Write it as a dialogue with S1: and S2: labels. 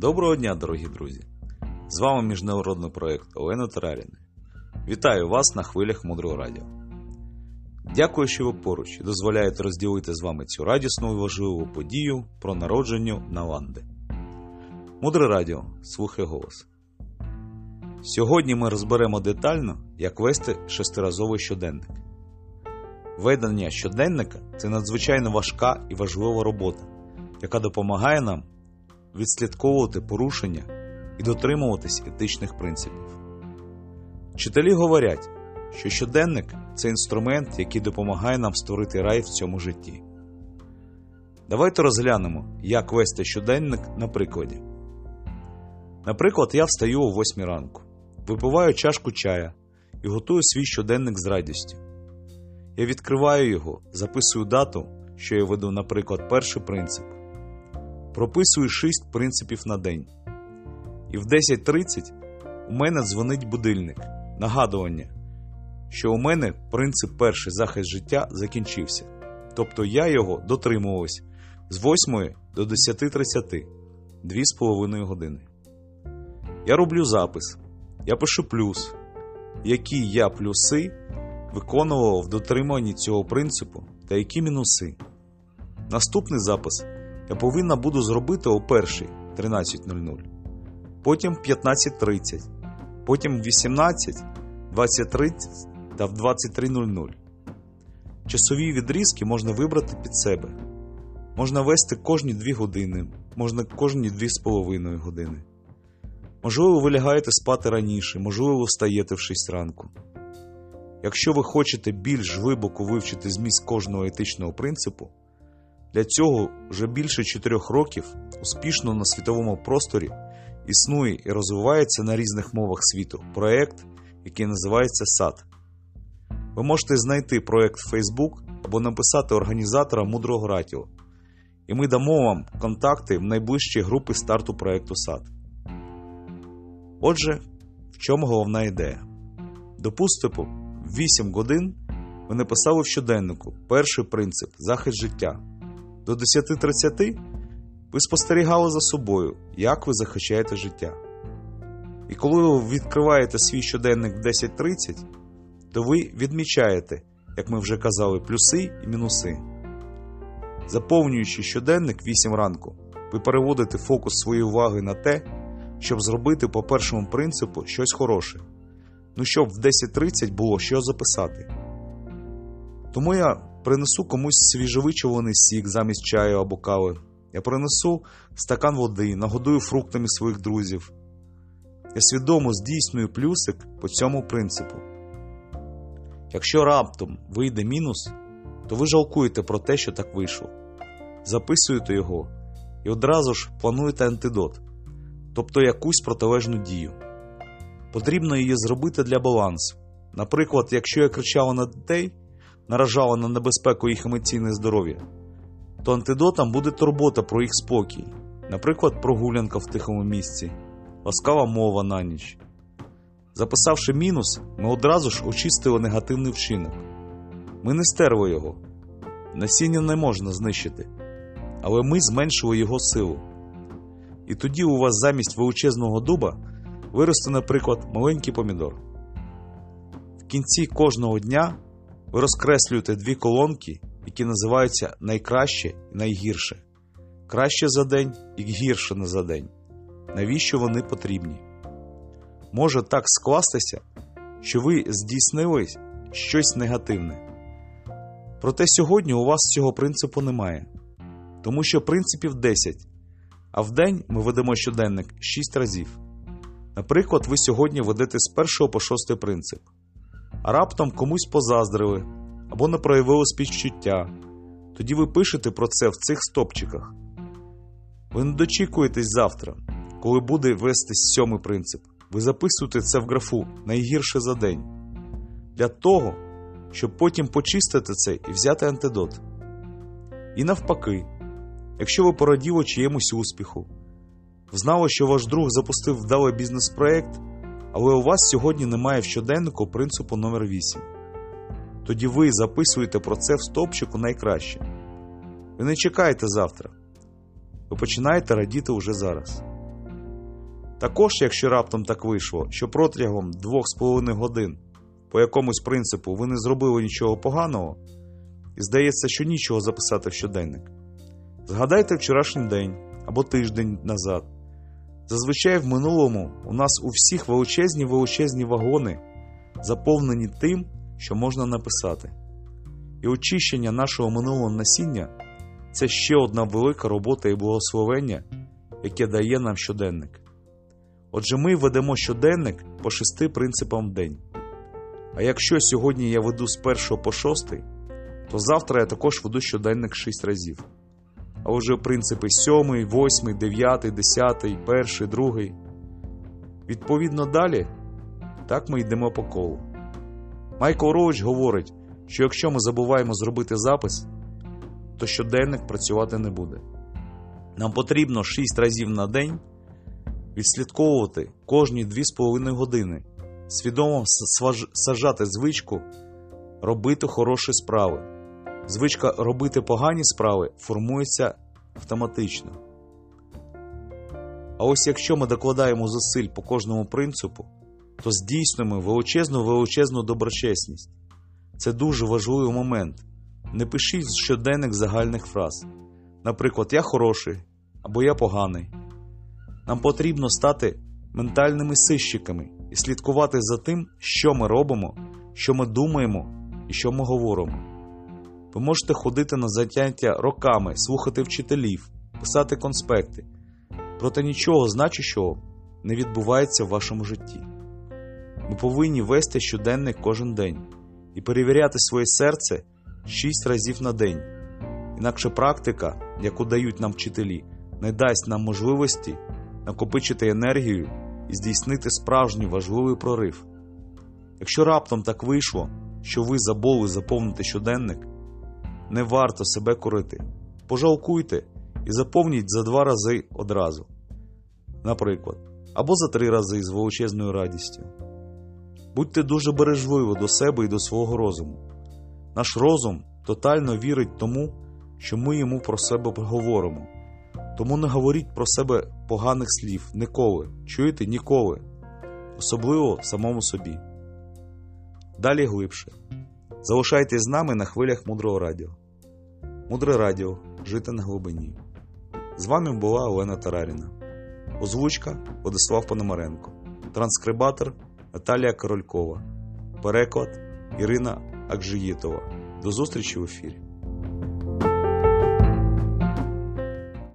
S1: Доброго дня, дорогі друзі! З вами міжнародний проєкт Олена Тараріни. Вітаю вас на хвилях Мудрого Радіо. Дякую, що ви поруч і дозволяєте розділити з вами цю радісну і важливу подію про народження Наланди. Мудре Радіо слухай голос. Сьогодні ми розберемо детально, як вести шестиразовий щоденник. Ведення щоденника це надзвичайно важка і важлива робота, яка допомагає нам відслідковувати порушення і дотримуватись етичних принципів. Вчителі говорять, що щоденник це інструмент, який допомагає нам створити рай в цьому житті. Давайте розглянемо, як вести щоденник на прикладі. Наприклад, я встаю о 8 ранку, випиваю чашку чая і готую свій щоденник з радістю. Я відкриваю його, записую дату, що я веду, наприклад, перший принцип. Прописую 6 принципів на день. І в 10.30 у мене дзвонить будильник, нагадування, що у мене принцип перший захист життя закінчився. Тобто я його дотримувався з 8 до 10.30 2,5 години. Я роблю запис. Я пишу плюс, які я плюси виконував в дотриманні цього принципу та які мінуси. Наступний запис я повинна буду зробити о першій 13.00, потім 15.30, потім 18, 20.30 та в 23.00. Часові відрізки можна вибрати під себе. Можна вести кожні 2 години, можна кожні 2,5 години. Можливо, ви лягаєте спати раніше, можливо, встаєте в 6 ранку. Якщо ви хочете більш глибоко вивчити зміст кожного етичного принципу, для цього вже більше 4 років успішно на світовому просторі існує і розвивається на різних мовах світу проєкт, який називається САД. Ви можете знайти проєкт в Facebook або написати організатора Мудрого Радіо, і ми дамо вам контакти в найближчі групи старту проєкту САД. Отже, в чому головна ідея? Допустимо, в 8 годин ви написали в щоденнику перший принцип захист життя. До 10.30 ви спостерігали за собою, як ви захищаєте життя. І коли ви відкриваєте свій щоденник в 10.30, то ви відмічаєте, як ми вже казали, плюси і мінуси. Заповнюючи щоденник 8 ранку, ви переводите фокус своєї уваги на те, щоб зробити по першому принципу щось хороше. Ну щоб в 10.30 було що записати. Тому я принесу комусь свіжовичуваний сік замість чаю або кави. Я принесу стакан води, нагодую фруктами своїх друзів. Я свідомо здійснюю плюсик по цьому принципу. Якщо раптом вийде мінус, то ви жалкуєте про те, що так вийшло. Записуєте його і одразу ж плануєте антидот, тобто якусь протилежну дію. Потрібно її зробити для балансу. Наприклад, якщо я кричала на дітей, наражала на небезпеку їх емоційне здоров'я, то антидотом буде турбота про їх спокій, наприклад, прогулянка в тихому місці, ласкава мова на ніч. Записавши мінус, ми одразу ж очистили негативний вчинок. Ми не стерли його, насіння не можна знищити, але ми зменшили його силу. І тоді у вас замість величезного дуба виросте, наприклад, маленький помідор. В кінці кожного дня ви розкреслюєте дві колонки, які називаються найкраще і найгірше. Краще за день і гірше не за день. Навіщо вони потрібні? Може так скластися, що ви здійснили щось негативне. Проте сьогодні у вас цього принципу немає, тому що принципів 10, а в день ми ведемо щоденник 6 разів. Наприклад, ви сьогодні ведете з 1 по 6 принцип, раптом комусь позаздрили або не проявили співчуття. Тоді ви пишете про це в цих стопчиках. Ви не дочікуєтесь завтра, коли буде вести сьомий принцип. Ви записуєте це в графу найгірше за день для того, щоб потім почистити це і взяти антидот. І навпаки, якщо ви пораділи чиємусь успіху, знали, що ваш друг запустив вдалий бізнес-проект, але у вас сьогодні немає в щоденнику принципу номер 8 тоді ви записуєте про це в стопчику найкраще. Ви не чекаєте завтра. Ви починаєте радіти уже зараз. Також, якщо раптом так вийшло, що протягом 2,5 годин по якомусь принципу ви не зробили нічого поганого, і здається, що нічого записати в щоденник. Згадайте вчорашній день або тиждень назад. Зазвичай в минулому у нас у всіх величезні величезні вагони, заповнені тим, що можна написати. І очищення нашого минулого насіння це ще одна велика робота і благословення, яке дає нам щоденник. Отже, ми ведемо щоденник по шести принципам в день. А якщо сьогодні я веду з 1 по 6, то завтра я також веду щоденник 6 разів. А вже принципи 7, 8, 9, 10, 1, 2. Відповідно далі, так ми йдемо по колу. Майкл Роуч говорить, що якщо ми забуваємо зробити запис, то щоденник працювати не буде. Нам потрібно 6 разів на день відслідковувати кожні 2,5 години, свідомо сажати звичку робити хороші справи. Звичка робити погані справи формується автоматично. А ось якщо ми докладаємо зусиль по кожному принципу, то здійснюємо величезну величезну доброчесність. Це дуже важливий момент. Не пишіть щоденник загальних фраз. Наприклад, я хороший або я поганий. Нам потрібно стати ментальними сищиками і слідкувати за тим, що ми робимо, що ми думаємо і що ми говоримо. Ви можете ходити на заняття роками, слухати вчителів, писати конспекти, проте нічого значущого не відбувається в вашому житті. Ми повинні вести щоденник кожен день і перевіряти своє серце 6 разів на день. Інакше практика, яку дають нам вчителі, не дасть нам можливості накопичити енергію і здійснити справжній важливий прорив. Якщо раптом так вийшло, що ви забули заповнити щоденник, не варто себе корити. Пожалкуйте і заповніть за два рази одразу, наприклад, або за три рази з величезною радістю. Будьте дуже бережливі до себе і до свого розуму. Наш розум тотально вірить тому, що ми йому про себе говоримо. Тому не говоріть про себе поганих слів ніколи. Чуєте ніколи, особливо самому собі. Далі глибше. Залишайтесь з нами на хвилях мудрого радіо. Мудре радіо. Жити на глибині. З вами була Олена Тараріна. Озвучка Владислав Пономаренко. Транскрибатор Наталія Королькова. Переклад Ірина Акжиїтова. До зустрічі в ефірі.